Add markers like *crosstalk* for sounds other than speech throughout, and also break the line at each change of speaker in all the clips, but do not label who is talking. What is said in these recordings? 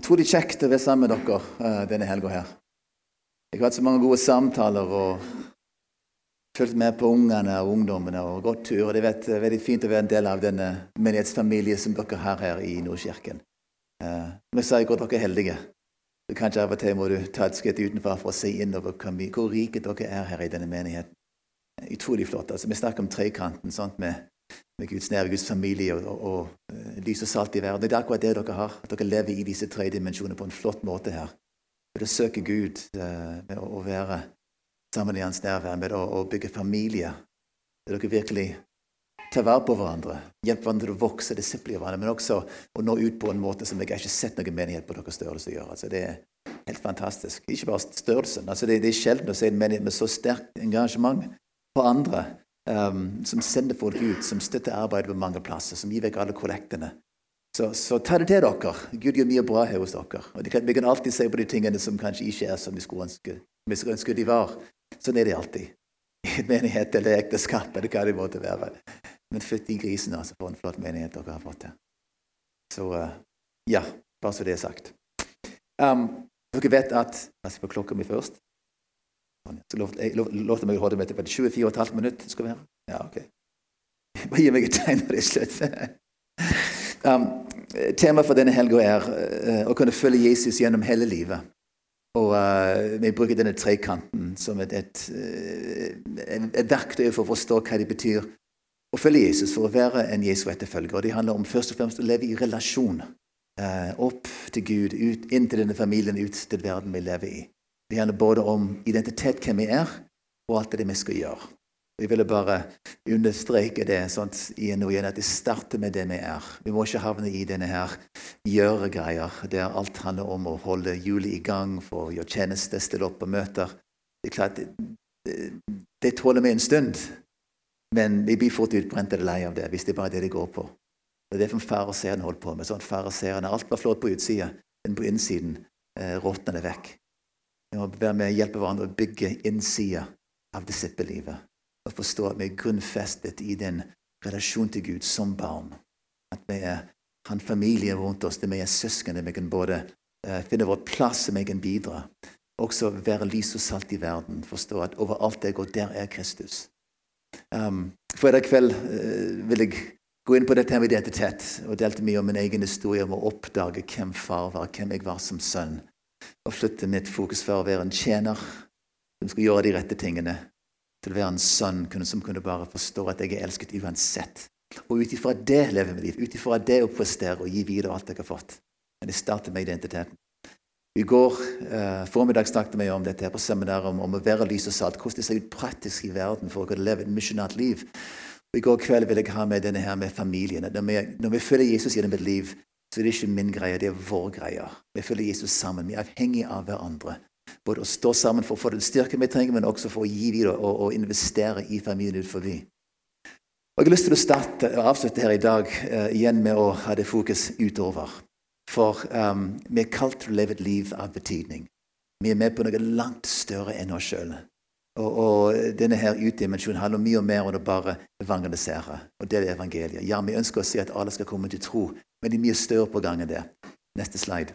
Utrolig kjekt å være sammen med dere uh, denne helga her. Jeg har hatt så mange gode samtaler og fulgt med på ungene og ungdommene og gått tur. og Det er veldig fint å være en del av denne menighetsfamilien som dere har her i Nordkirken. Uh, men så er jeg dere er heldige. Så kanskje av og til må du ta et skritt utenfor for å se innover hvor rike dere er her i denne menigheten. Utrolig flott. altså Vi snakker om trekanten sant, med med Guds nærvær, Guds familie og, og, og eh, lys og salt i verden. Det er akkurat det dere har. At dere lever i disse tre dimensjonene på en flott måte her. Ved å søke Gud, eh, med å, være sammen i Hans nærvær, med å, å bygge familie. Der dere virkelig tar vare på hverandre, hjelper hverandre til å vokse, disipler hverandre, men også å nå ut på en måte som jeg har ikke sett noen menighet på deres størrelse gjøre. Altså, det er helt fantastisk. Ikke bare størrelsen. Altså, det, det er sjelden å se en menighet med så sterkt engasjement på andre um, som sender folk ut, som støtter arbeidet på mange plasser, som gir vekk alle kollektene. Så, så, ta det til dere. Gud gjør mye bra her hos dere. Og kan, Vi kan alltid se på de tingene som kanskje ikke er som vi skulle ønske, vi skulle ønske de var. Sånn er det alltid. *laughs* I menighet eller ekteskap eller hva det måtte være. Men fytti grisen, altså, for en flott menighet dere har fått her. Så uh, ja, bare så det er sagt. Um, dere vet at Jeg skal på klokka mi først. Så lovte meg å holde meg til 24,5 minutter. skal være. Ja, ok. *laughs* Bare gi meg et tegn når det er slutt. *laughs* um, Temaet for denne helga er uh, å kunne følge Jesus gjennom hele livet. Og uh, Vi bruker denne trekanten som et, et, et, et, verktøy for å forstå hva det betyr å følge Jesus, for å være en Jesu etterfølger. Og Det handler om først og fremst å leve i relasjon. opp til Gud, ut, inn til denne familien, ut til verden vi lever i. Det handler både om identitet, hvem vi er, og alt det vi skal gjøre. Jeg ville bare understreke det sånn, igjen og igjen, at det starter med det vi er. Vi må ikke havne i denne her gjøre-greier, der alt handler om å holde hjulet i gang for å gjøre tjeneste, stille opp på møter. Det er klart, det, det tåler vi en stund, men vi blir fort utbrent eller lei av det hvis det er bare det det går på. Det er det som fariseerne holdt på med. sånn fariseerne, Alt var flott på utsida, men på innsiden eh, råtner det vekk. Vi må være med og hjelpe hverandre å bygge innsida av disippellivet. Og forstå at vi er grunnfestet i den relasjon til Gud som barn. At vi er han familie rundt oss, det vi er søsken, vi kan både uh, finne vår plass, vi kan bidra. Også være lys og salt i verden. Forstå at overalt jeg går, der er Kristus. Um, Fredag kveld uh, vil jeg gå inn på dette med identitet og delte mye om min egen historie om å oppdage hvem far var, hvem jeg var som sønn og flytte mitt fokus fra å være en tjener som skulle gjøre de rette tingene, til å være en sønn som kunne bare forstå at jeg er elsket uansett. Og ut ifra det lever mitt liv, ut ifra det å prestere og gi videre alt jeg har fått. Men det starter med identiteten. I går eh, formiddag snakket vi om dette her på seminaret, om, om, å være lys og salt. Hvordan det ser ut praktisk i verden for å kunne leve et misjonært liv. Og I går kveld vil jeg ha med denne her med familien. Når vi, når vi følger Jesus gjennom et liv, så det er ikke min greie, det er vår greie. Vi følger Jesus sammen. Vi er avhengige av hverandre. Både å stå sammen for å få den styrken vi trenger, men også for å gi videre og, og investere i familien utenfor. Og Jeg har lyst til å starte avslutte her i dag uh, igjen med å ha det fokus utover. For um, vi er kalt til å leve et liv av betydning. Vi er med på noe langt større enn oss sjøl. Og, og, denne her utdimensjonen handler mye mer om å bare evangelisere. Og det er evangeliet. Ja, vi ønsker å si at alle skal komme til tro, men det er mye større på gang enn det. Neste slide.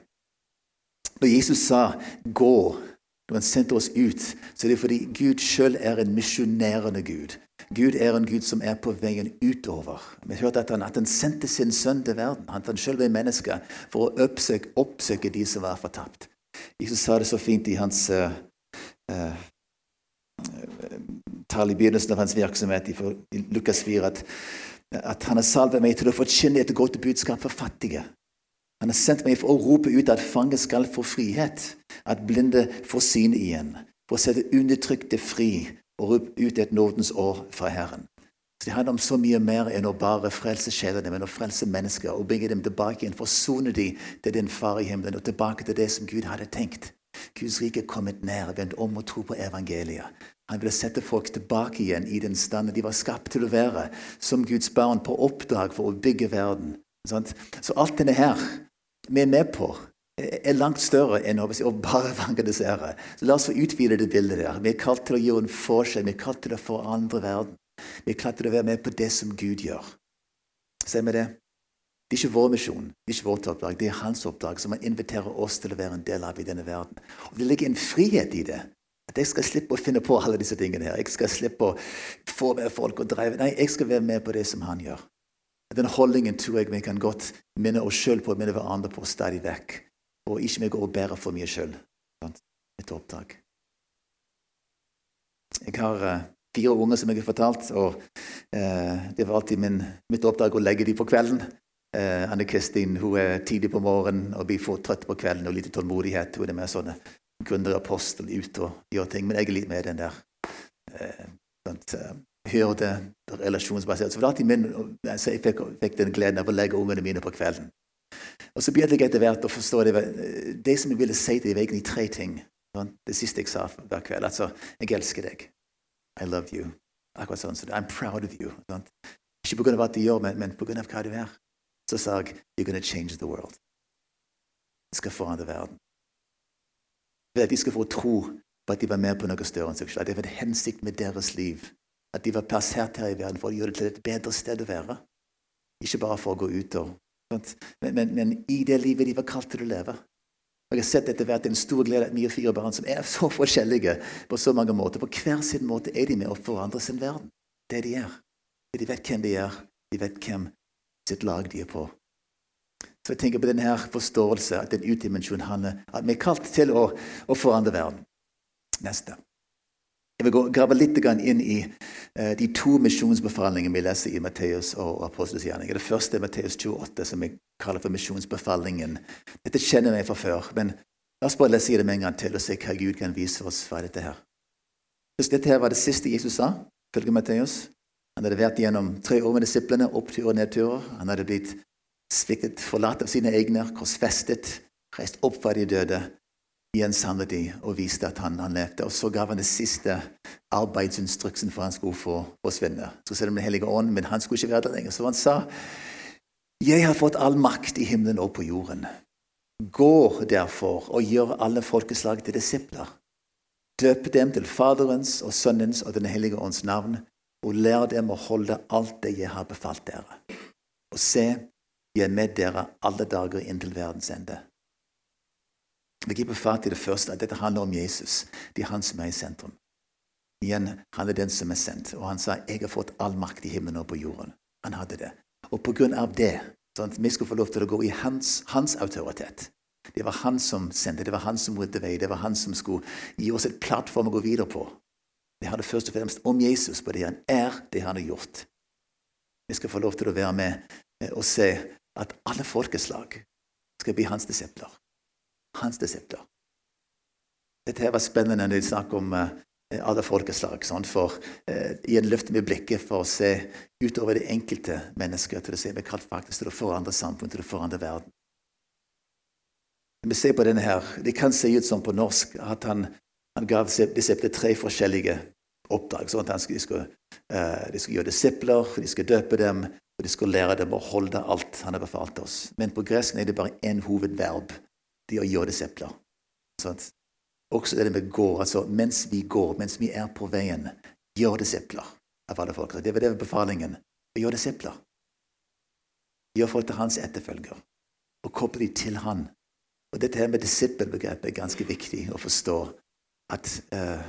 Når Jesus sa 'gå', når han sendte oss ut, så er det fordi Gud sjøl er en misjonerende Gud. Gud er en Gud som er på veien utover. Vi hørte at han, at han sendte sin sønn til verden. at Han sjøl ble menneske for å oppsøke, oppsøke, de som var fortapt. Jesus sa det så fint i hans uh, uh, tall i begynnelsen av hans virksomhet i Lukas 4 at at han har salvet meg til å forkynne et godt budskap for fattige. Han har sendt meg for å rope ut at fanget skal få frihet, at blinde får syn igjen, for å sette undertrykte fri og rope ut et nådens år fra Herren. Så Det handler om så mye mer enn å bare frelse sjelene, men å frelse mennesker og bringe dem tilbake igjen, forsone dem til din far i himmelen og tilbake til det som Gud hadde tenkt. Guds rike er kommet nær. Vend om og tro på evangeliet. Han ville sette folk tilbake igjen i den standen de var skapt til å være, som Guds barn på oppdrag for å bygge verden. Så alt denne her vi er med på, er langt større enn å bare evangelisere. Så La oss få utvide det bildet der. Vi er kalt til å gjøre en forskjell. Vi er kalt til å forandre verden. Vi er kalt til å være med på det som Gud gjør. Ser vi det? Det er ikke vår misjon, det er ikke vårt oppdrag, det er hans oppdrag, som han inviterer oss til å være en del av i denne verden. Og Det ligger en frihet i det. At jeg skal slippe å finne på alle disse tingene her. Jeg skal slippe å få med folk og drive. Nei, jeg skal være med på det som han gjør. Den holdningen tror jeg vi kan godt minne oss sjøl på, minne hverandre på stadig vekk. Og ikke vi går og bærer for mye sjøl. Et opptak. Jeg har uh, fire unger som jeg har fortalt, og uh, det var alltid min, mitt oppdrag å legge dem på kvelden. Uh, Anne Kristin hun er tidlig på morgenen og blir for trøtt på kvelden og lite tålmodighet. Hun er mer sånne gründerapostel ut og gjør ting. Men jeg er litt med den der sånt, hørte relasjonsbasert. Så det min, så jeg fikk, fikk, den gleden av å legge ungene mine på kvelden. Og så begynte jeg etter hvert å forstå det. Det som jeg ville si til dem, var egentlig tre ting. Det siste jeg sa hver kveld. Altså, jeg elsker deg. I love you. Akkurat sånn. Så I'm proud of you. Sant? Ikke pga. hva du gjør, men, men pga. hva du er. Så sa jeg You're gonna change the world. Jeg skal forandre verden. Ved at de skal få tro på at de var med på noe større enn seg selv. At det var en hensikt med deres liv. At de var plassert her i verden for å gjøre det til et bedre sted å være. Ikke bare for å gå ut og men, men, men, i det livet de var kalt til å leve. Og Jeg har sett etter hvert en stor glede at mine fire barn som er så forskjellige på så mange måter. På hver sin måte er de med å forandre sin verden. Det de er. De vet hvem de er. De vet hvem sitt lag de er på. Så jeg tenker på denne forståelse, at den utdimensjonen handler at vi er kalt til å, å forandre verden. Neste. Jeg vil gå, grave litt inn i uh, de to misjonsbefalingene vi leser i Matteus og Apostels gjerning. Det første er Matteus 28, som vi kaller for misjonsbefalingen. Dette kjenner jeg fra før, men la oss bare lese det med en gang til og se hva Gud kan vise oss fra dette her. Dette her var det siste Jesus sa, følge Matteus. Han hadde vært gjennom tre år med disiplene, oppturer og nedturer. Han hadde blitt sviktet, forlatt av sine egne, korsfestet, reist opp fra de døde igjen samlet de og viste at han, han, levde. Og så gav han det siste arbeidsinstruksen for han skulle få forsvinne. Så selv om Den hellige ånd, men han skulle ikke være der lenger. Så han sa, 'Jeg har fått all makt i himmelen og på jorden.' Gå derfor og gjør alle folkeslag til disipler. Døp dem til Faderens og Sønnens og Den hellige ånds navn, og lær dem å holde alt det jeg har befalt dere. Og se, jeg er med dere alle dager inntil verdens ende. Vi griper fatt i det første, at dette handler om Jesus. Det er han som er i sentrum. Igjen, han er den som er sendt. Og han sa 'Jeg har fått all makt i himmelen og på jorden'. Han hadde det. Og på grunn av det sånn at vi skulle få lov til å gå i hans, hans autoritet. Det var han som sendte, det var han som ryddet vei, det var han som skulle gi oss et plattform å gå videre på. Det handler først og fremst om Jesus, på det han er, det han har gjort. Vi skal få lov til å være med eh, og se at alle folkeslag skal bli hans disipler hans disipler. Dette her var spennende når de snakker om uh, alle folkeslag. Sånn, for eh, Igjen løfter vi blikket for å se utover det enkelte mennesket til å se vi kalt faktisk til å forandre samfunn, til å forandre verden. Vi ser på denne her, Det kan se ut som på norsk at han, han gav disiplene tre forskjellige oppdrag. sånn at skulle, de, skulle, skulle gjøre disipler, de skulle døpe dem, og de skal lære dem å holde alt han har befalt oss. Men på gresk er det bare én hovedverb det å gjøre disipler. Sånn. Også det med gå, altså mens vi går, mens vi er på veien, gjør disipler av alle folk. Det var det befalingen. Gjør disipler. Gjør folk til hans etterfølger, og koble de til han. Og Dette her med disippelbegrepet er ganske viktig å forstå. At uh,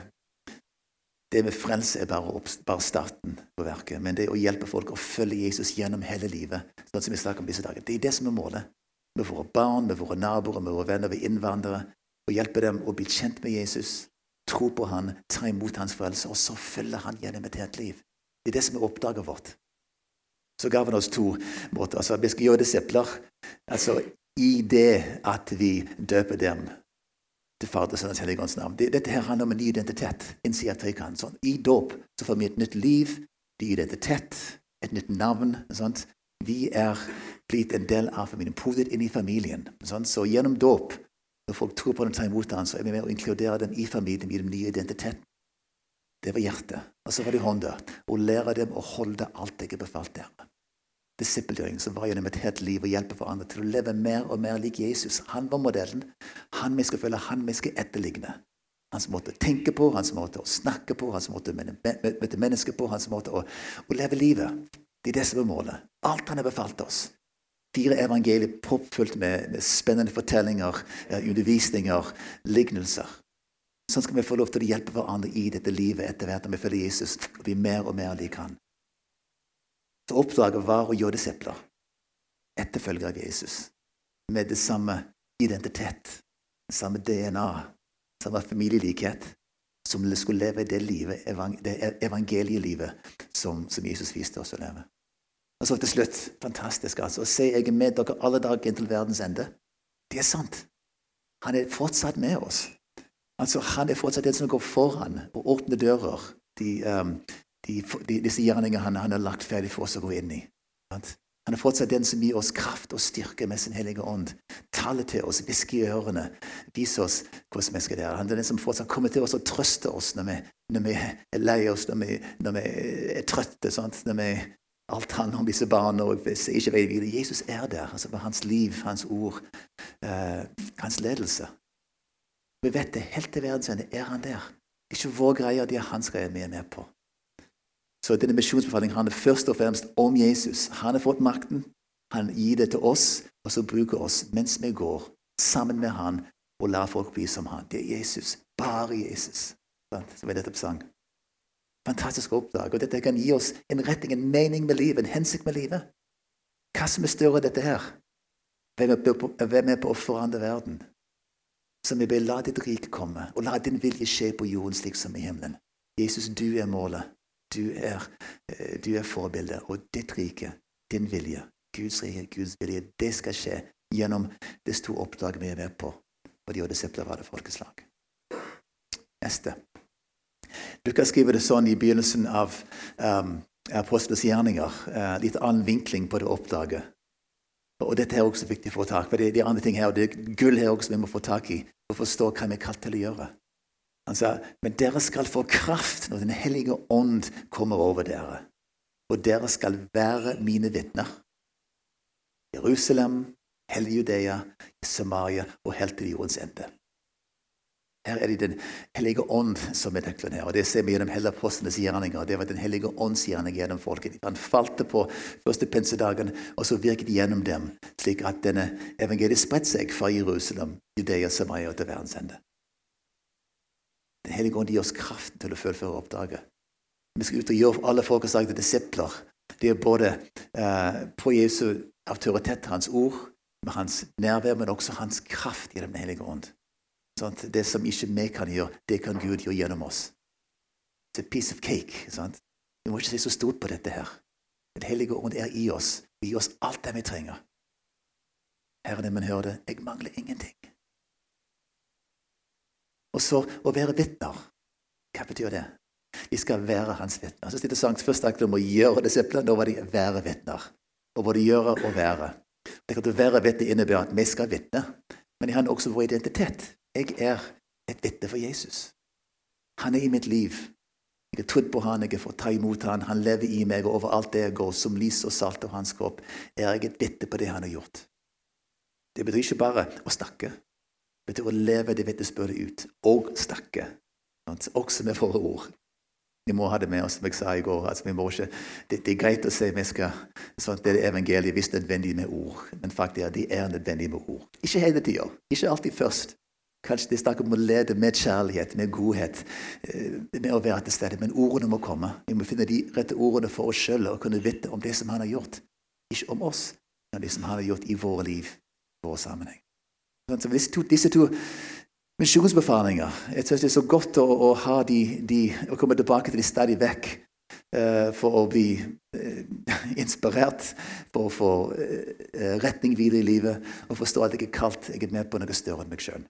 det med frelse er bare, bare, starten på verket. Men det å hjelpe folk å følge Jesus gjennom hele livet, sånn som vi snakker om disse dager, det er det som er målet med våre barn, med våre naboer, med våre venner, med innvandrere. Å hjelpe dem å bli kjent med Jesus, tro på han, ta imot hans frelse, og så følge han gjennom et helt liv. Det er det som er oppdraget vårt. Så ga han oss to måter. Altså, Vi skal gjøre disipler. Altså, I det at vi døper dem til Fader, Sønnens og Helligåndens navn. Dette her handler om en ny identitet. Sånn. I dåp får vi et nytt liv, ny identitet, et nytt navn. Sånn. Vi er blitt en del av familien, podet inn i familien. Sånn? Så gjennom dåp, når folk tror på den og tar imot den, så er vi med å inkludere dem i familien, gi dem ny identitet. Det var hjertet. Og så var det hånda. Å lære dem å holde alt jeg har befalt dere. Disippelgjøring som var gjennom et helt liv og hjelpe hverandre til å leve mer og mer lik Jesus. Han var modellen. Han vi skal følge, han vi skal etterligne. Hans måte å tenke på, hans måte å snakke på, hans måte å møte mennesker på, hans måte å, å leve livet. Det er det som er målet. Alt han har befalt oss. Fire evangelier proppfullt med, med, spennende fortellinger, undervisninger, lignelser. Sånn skal vi få lov til å hjelpe hverandre i dette livet etter hvert når vi følger Jesus og blir mer og mer lik han. Så oppdraget var å gjøre disipler, etterfølgere av Jesus, med det samme identitet, det samme DNA, samme familielikhet, som skulle leve det livet, det evangelielivet som, som Jesus viste oss å leve. Og så til slutt, fantastisk altså, å se jeg er med dere alle dager inntil verdens ende. Det er sant. Han er fortsatt med oss. Altså, Han er fortsatt den som går foran og åpner dører. De, um, de, de, disse gjerningene han, han, har lagt ferdig for oss å gå inn i. Han er fortsatt den som gir oss kraft og styrke med sin hellige ånd. Taler til oss, hvisker i ørene, viser oss hvordan vi skal være. Han er den som fortsatt kommer til oss og trøster oss når vi, når vi er lei oss, når vi, når vi er trøtte. Sant? Når vi alt handler om disse barna. og ikke vet videre. Jesus er der. altså for Hans liv, hans ord, eh, hans ledelse. Vi vet det. Helt til verdens ende er han der. Det er ikke vår greie, det er hans greie vi er med på. Så denne misjonsbefalingen handler først og fremst om Jesus. Han har fått makten. Han gir det til oss, og så bruker oss mens vi går sammen med han og lar folk bli som han. Det er Jesus. Bare Jesus. Som vi nettopp sang. Fantastisk oppdrag. Og dette kan gi oss en retning, en mening med livet, en hensikt med livet. Hva som er større dette her? Hvem er på, hvem er på å forandre verden? Så vi ber la ditt rike komme, og la din vilje skje på jorden slik som i himmelen. Jesus, du er målet. Du er, eh, du er forbildet. Og ditt rike, din vilje, Guds rike, Guds vilje, det skal skje gjennom det store oppdraget vi er med på. Og de og disipler var det folkeslag. Neste. Du kan skrive det sånn i begynnelsen av um, Apostelens gjerninger. Uh, litt annen vinkling på det oppdraget. Og Dette er også viktig å få tak for det, er andre ting her, og det er gull her også vi må få tak i for å forstå hva vi er kalt til å gjøre. Han sa men dere skal få kraft når Den hellige ånd kommer over dere. Og dere skal være mine vitner. Jerusalem, hele Judea, Samaria og helt til jordens ende. Her er det Den hellige ånd som er nøkkelen her. og Det ser vi gjennom hele apostlenes gjerninger. Det var Den hellige ånds gjerning gjennom folket. Han falte på første pinsedagen, og så virket gjennom dem, slik at denne evangeliet spredte seg fra Jerusalem, Judea, Samaria og til verdens ende. Den hellige ånd gir oss kraft til å fullføre oppdraget. Vi skal ut og gjøre alle folk folkeslag til disipler. Det er både eh, på Jesu autoritet, hans ord, med hans nærvær, men også hans kraft gjennom Den hellige ånd. Sånn, Det som ikke vi kan gjøre, det kan Gud gjøre gjennom oss. It's a piece of cake. Sant? Vi må ikke se så stort på dette her. Den hellige ånd er i oss. Vi gir oss alt det vi trenger. Herre, man hører det, jeg mangler ingenting. Og så å være vitner. Hva betyr det? Vi skal være hans vitner. Så sang først snakket om å gjøre disiplene. Da var de være vitner. Og både gjøre og være. Det kan være vitne innebærer at vi skal vitne, men det handler også vår identitet. Jeg er et vitne for Jesus. Han er i mitt liv. Jeg har trodd på han, jeg har fått ta imot han. Han lever i meg, og overalt det jeg går, som lys og salt av hans kropp, er jeg et vitne på det han har gjort. Det betyr ikke bare å snakke. Det betyr å leve det vitnesbyrdet ut, og snakke. Også med våre ord. Vi må ha det med oss, som jeg sa i går. Altså, ikke, det, det, er greit å si vi skal, sånn, det er evangeliet hvis nødvendig med ord, men faktisk det er nødvendige med ord. Ikke hele tida, ikke alltid først. Kanskje de snakk om å lede med kjærlighet, med godhet, eh, med å være til stede. Men ordene må komme. Vi må finne de rette ordene for oss sjøl og kunne vite om det som han har gjort. Ikke om oss, men det som han har gjort i våre liv, vår sammenheng. Så disse to, disse to misjonsbefalinger Jeg synes det er så godt å, å, de, de, å komme tilbake til de stadig vekk. Uh, for å bli uh, *laughs* inspirert, for å få uh, retning videre i livet og forstå at jeg er kalt, jeg er med på noe større enn meg sjøl.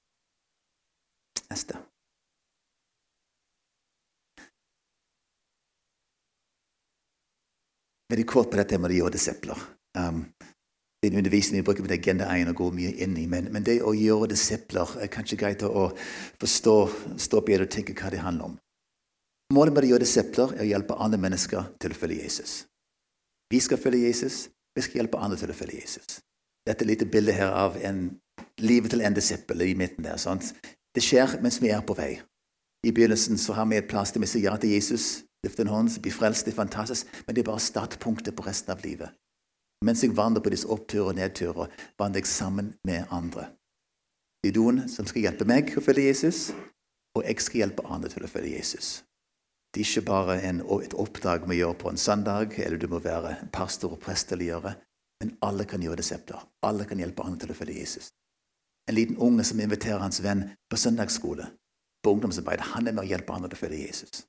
Neste. Veldig kort på dette med de og disipler. Um, det er en undervisning vi bruker med Agenda 1 og går mye inn i. Men, men, det å gjøre disipler er kanskje greit å forstå stå bedre og tenke hva det handler om. Målet med å gjøre disipler er å hjelpe andre mennesker til å følge Jesus. Vi skal følge Jesus, vi skal hjelpe andre til å følge Jesus. Dette er et lite bilde her av en livet til en disippel i midten der. Sant? Det skjer mens vi er på vei. I begynnelsen så har vi et plass til vi sier ja til Jesus, løfter en hånd, blir frelst, det er fantastisk, men det er bare startpunktet på resten av livet. Mens jeg vandrer på disse oppturer og nedturer, vandrer jeg sammen med andre. Det er noen som skal hjelpe meg å følge Jesus, og jeg skal hjelpe andre til å følge Jesus. Det er ikke bare en, et oppdrag vi gjør på en søndag, eller du må være pastor og prest eller gjøre, men alle kan gjøre desepter. Alle kan hjelpe andre til å følge Jesus. En liten unge som inviterer hans venn på søndagsskole, på ungdomsarbeid, han er med å hjelpe andre til å følge Jesus.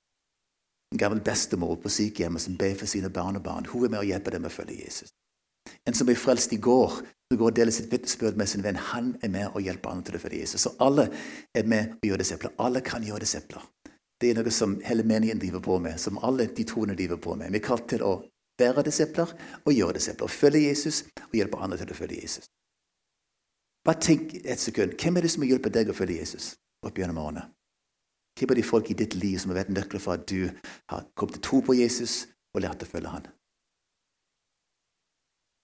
En gammel bestemor på sykehjemmet som ber for sine barnebarn, hun er med å hjelpe dem å følge Jesus. En som ble frelst i går, som går og deler sitt vitnesbyrd med sin venn, han er med og hjelper andre til å følge Jesus. Så alle er med og gjør disipler. Alle kan gjøre disipler. Det er noe som hele menigheten driver på med, som alle de troende driver på med. Vi er kalt til å være disipler og gjøre disipler. Følge Jesus og hjelpe andre til å følge Jesus. Bare tenk et sekund. Hvem er det som har hjulpet deg å følge Jesus opp gjennom årene? Hvem er de folk i ditt liv som har vært nøkler for at du har kommet til tro på Jesus og lært å følge han?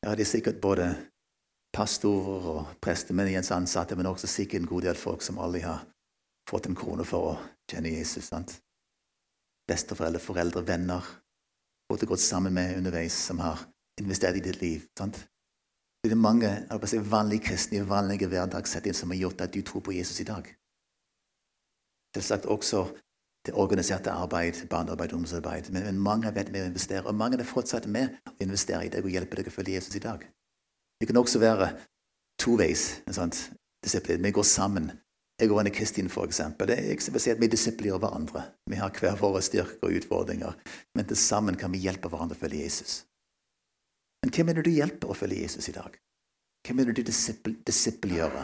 Ja, det er sikkert både pastorer og prester, ansatte, men også sikkert en god del folk som aldri har fått en krone for å kjenne Jesus. sant? Besteforeldre, foreldre, venner, folk du har gått sammen med underveis, som har investert i ditt liv. sant? Det er mange si, vanlige kristne i vanlige hverdagssettinger som har gjort at du tror på Jesus i dag. Selvsagt også det organiserte arbeid, barnearbeid, ungdomsarbeid. Men, men, mange har vært med å investere, og mange er fortsatt med å investere i deg og hjelpe deg å følge Jesus i dag. Det kan også være toveis. Vi går sammen. Jeg og Anne Kristin, for eksempel. Det er ikke si at Vi disipler hverandre. Vi har hver våre styrker og utfordringer. Men til sammen kan vi hjelpe hverandre å følge Jesus. Men hvem er det du hjelper å følge Jesus i dag? Hvem er det du disippelgjør,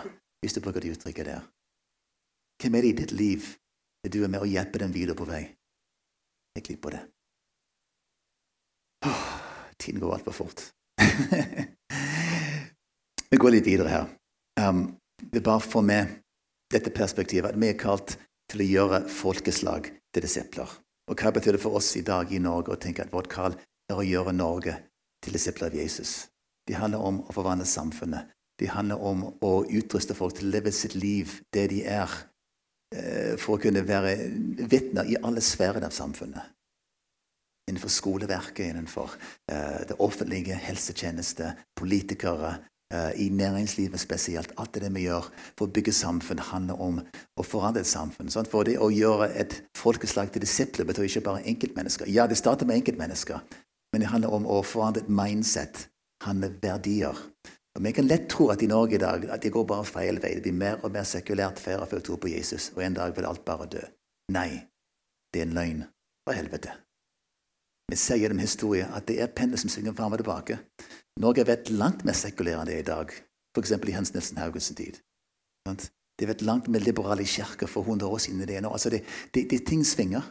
hvis du bruker det uttrykket der? Hvem er det i ditt liv der du er med å hjelpe dem videre på vei? Jeg klipper det. Åh, tiden går altfor fort. *laughs* Vi går litt videre her. Um, vi bare får med dette perspektivet at vi er kalt til å gjøre folkeslag til disipler. Og hva betyr det for oss i dag i Norge å tenke at vårt kall er å gjøre Norge til disipler av Jesus? Det handler om å forvandle samfunnet. Det handler om å utruste folk til å leve sitt liv det de er, for å kunne være vitner i alle sfærer av samfunnet. Innenfor skoleverket, innenfor eh, det offentlige, helsetjeneste, politikere, Eh, i næringslivet spesielt. Alt det vi gjør for å bygge samfunn, handler om å forandre et samfunn. Sant? For det å gjøre et folkeslag til disipler betyr ikke bare enkeltmennesker. Ja, det starter med enkeltmennesker, men det handler om å forandre et mindset, handle verdier. Og Vi kan lett tro at i Norge i dag at det går bare feil vei. Det blir mer og mer sekulært færre før tro på Jesus, og en dag vil alt bare dø. Nei, det er en løgn fra helvete. Vi ser gjennom historien at det er penner som svinger fram og tilbake. Norge har vært langt mer sekulære enn det er i dag, f.eks. i Hans Nilsen Haugens tid. Det har vært langt mer liberale kirker for 100 år siden. Det, altså det, det, det ting svinger,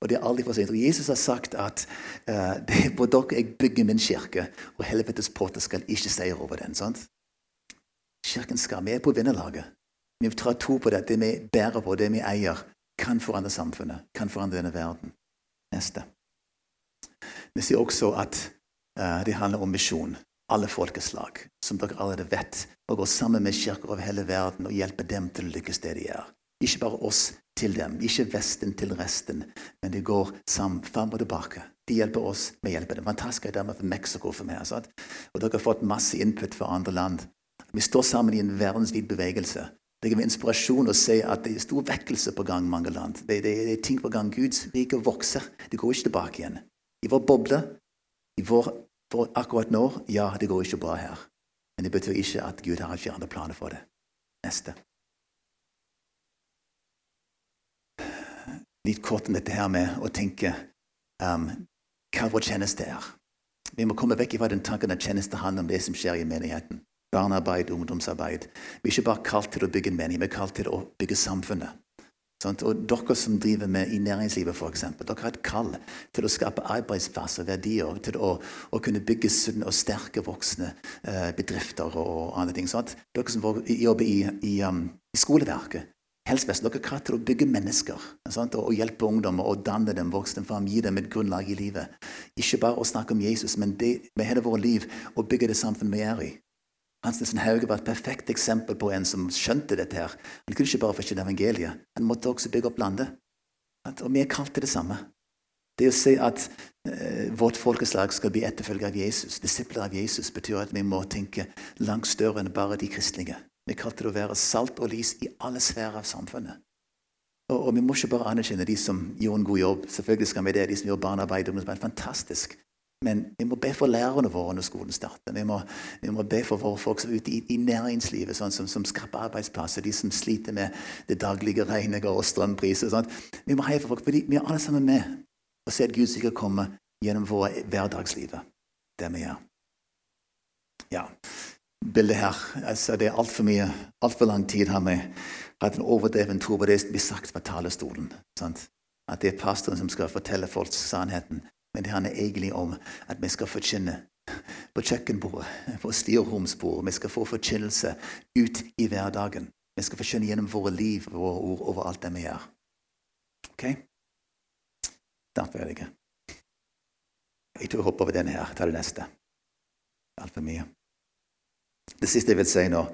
og det er aldri for sent. Og Jesus har sagt at uh, *laughs* det er på dere jeg bygger min kirke, og helvetes porter skal ikke seire over den. sant? Kirken skal. Er på vinnerlaget. Vi tar to på det. Det vi bærer på, det vi eier, kan forandre samfunnet, kan forandre denne verden. Neste. Vi sier også at uh, det handler om misjon alle folkeslag, som dere allerede vet, og går sammen med kirker over hele verden og hjelper dem til å lykkes det de gjør. Ikke bare oss til dem, ikke Vesten til resten, men de går sammen, fram og tilbake. De hjelper oss, vi hjelper dem. Fantastisk er det for Mexico for meg. Sant? Og dere har fått masse input fra andre land. Vi står sammen i en verdensvid bevegelse. Det gir inspirasjon å se at det er stor vekkelse på gang i mange land. Det, det, det er ting på gang. Guds rike vokser. Det går ikke tilbake igjen. I vår boble, i vår for akkurat nå, ja, det går ikke bra her. Men det betyr ikke at Gud har ikke andre planer for det. Neste. Litt kort om dette her med å tenke um, hva vår tjeneste er. Vi må komme vekk fra den tanken at tjeneste handler om det som skjer i menigheten. Barnearbeid, ungdomsarbeid. Vi er ikke bare kalt til å bygge en menighet, vi er kalt til å bygge samfunnet. Og dere som driver med i næringslivet, f.eks., dere har et kall til å skape arbeidsplasser, verdier, til å, å kunne bygge sunne og sterke voksne eh, bedrifter og andre ting. Sant? Dere som jobber i, i, um, i skoleverket, helsevesen, dere er til å bygge mennesker sant? og hjelpe ungdommer og danne dem, vokse dem fram, gi dem et grunnlag i livet. Ikke bare å snakke om Jesus, men det, med hele vårt liv å bygge det samfunnet vi er i. Hans Nielsen Hauge var et perfekt eksempel på en som skjønte dette. her. Han kunne ikke bare forkynne evangeliet, han måtte også bygge opp landet. Og vi er kalt til det samme. Det å si at eh, vårt folkeslag skal bli etterfølger av Jesus, disipler av Jesus, betyr at vi må tenke langt større enn bare de kristelige. Vi kalte det å være salt og lys i alle sfærer av samfunnet. Og, og, vi må ikke bare anerkjenne de som gjorde en god jobb. Selvfølgelig skal vi det, de som gjorde barnearbeid. Fantastisk. Men vi må be for lærerne våre når skolen starter. Vi må, vi må be for våre folk som er ute i, i næringslivet, sånn som, som skaper arbeidsplasser, de som sliter med det daglige regnet og strømpriser. Sånn. Vi må heie for folk, fordi vi er alle sammen med og se at Gud sikkert kommer gjennom våre hverdagslivet. Det vi gjør. Ja, bildet her altså Det er altfor mye, altfor lang tid har vi hatt en overdreven tro på det som blir sagt fra talerstolen. Sant? At det er pastoren som skal fortelle folk sannheten. Men det handler egentlig om at vi skal forkynne på kjøkkenbordet, på styrhomsbordet, Vi skal få forkynnelse ut i hverdagen. Vi skal forkynne gjennom våre liv, våre ord, over alt det vi gjør. Ok? Snart ferdig. Jeg tror jeg hopper over denne her. Ta det neste. Altfor mye. Det siste jeg vil si nå,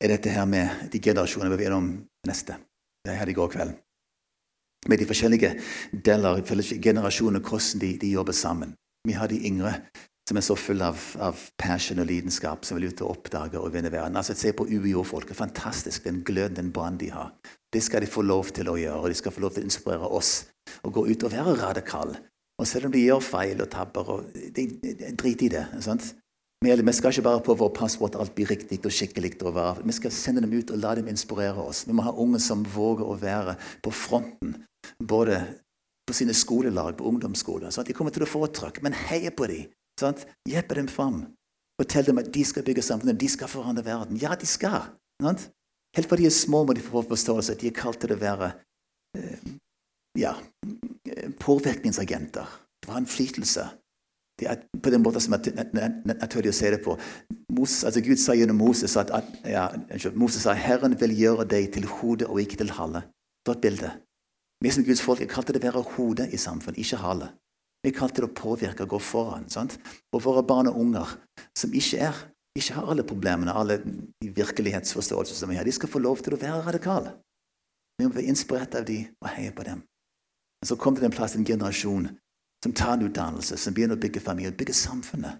er dette her med de generasjonene vi er gjennom neste. Det er her i går kveld. Med de forskjellige deler, generasjoner, hvordan de, de, jobber sammen. Vi har de yngre som er så fulle av, av passion og lidenskap, som vil ut og oppdage og vinne verden. Altså, Se på UiO-folket. Fantastisk, den gløden, den brannen de har. Det skal de få lov til å gjøre, og de skal få lov til å inspirere oss og gå ut og være radikale. Og selv om de gjør feil og tabber, og de, de, drit i det. Sant? Vi skal ikke bare prøve å passe på at alt blir riktig og skikkelig. Vi skal sende dem ut og la dem inspirere oss. Vi må ha unge som våger å være på fronten, både på sine skolelag, på ungdomsskoler. Sant? De kommer til å få trøkk, men heier på dem. Sånn Hjelpe dem fram. Fortell dem at de skal bygge samfunnet, de skal forandre verden. Ja, de skal. Sånn? Helt fra de er små, må de få forståelse at de er kalt til å være eh, ja, påvirkningsagenter. Det var innflytelse. Det er på den måten som er naturlig å se det på. Moses, altså Gud sa gjennom Moses at, at ja, Moses sa Herren vil gjøre deg til hode og ikke til hale. Det et bilde. Vi som Guds folk er kalt det å være hode i samfunnet, ikke hale. Vi kalte kalt til å påvirke og gå foran. Sant? Og våre barn og unger som ikke, er, ikke har alle problemene, alle virkelighetsforståelser som vi har, de skal få lov til å være radikale. Vi må være inspirert av dem og heie på dem. Men så kom det en plass en generasjon som tar en utdannelse, som begynner å bygge familie, bygge samfunnet.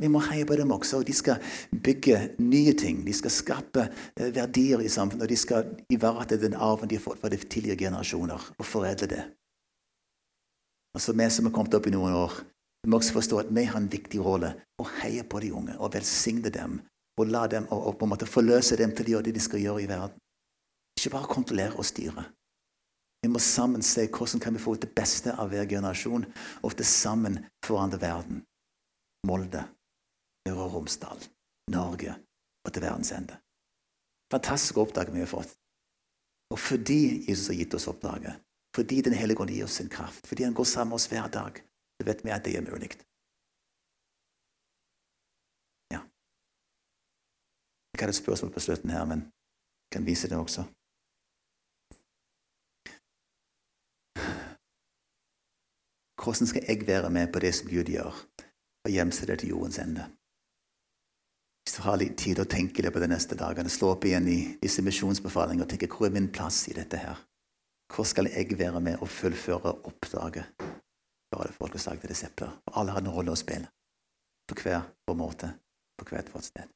Vi må heie på dem også. og De skal bygge nye ting. De skal skape eh, verdier i samfunnet. og De skal ivareta den arven de har fått fra de tidligere generasjoner, og foredle det. Og så Vi som har kommet opp i noen år, vi må også forstå at vi har en viktig rolle å heie på de unge og velsigne dem. Og la dem, og, og på en måte forløse dem til å gjøre det de skal gjøre i verden. Ikke bare kontrollere og styre. Vi må sammen se hvordan kan vi få ut det beste av hver generasjon, og til sammen forandre verden. Molde, Øre Romsdal, Norge og til verdens ende. Fantastisk oppdrag vi har fått. Og fordi Jesus har gitt oss oppdraget, fordi Den hellige ånd gir oss sin kraft, fordi han går sammen med oss hver dag, så vet vi at det er mulig. Ja. Jeg hadde et spørsmål på slutten her, men jeg kan vise det også. Hvordan skal jeg være med på det som Gud gjør, og gjemse det til jordens ende? Hvis du har litt tid å tenke det på de neste dagene, slå opp igjen i disse misjonsbefalingene og tenke hvor er min plass i dette her? Hvor skal jeg være med og fullføre oppdraget? Gjøre det folkeslag til disipler. Og alle har en rolle å spille. På hver vår måte, på hvert vårt sted.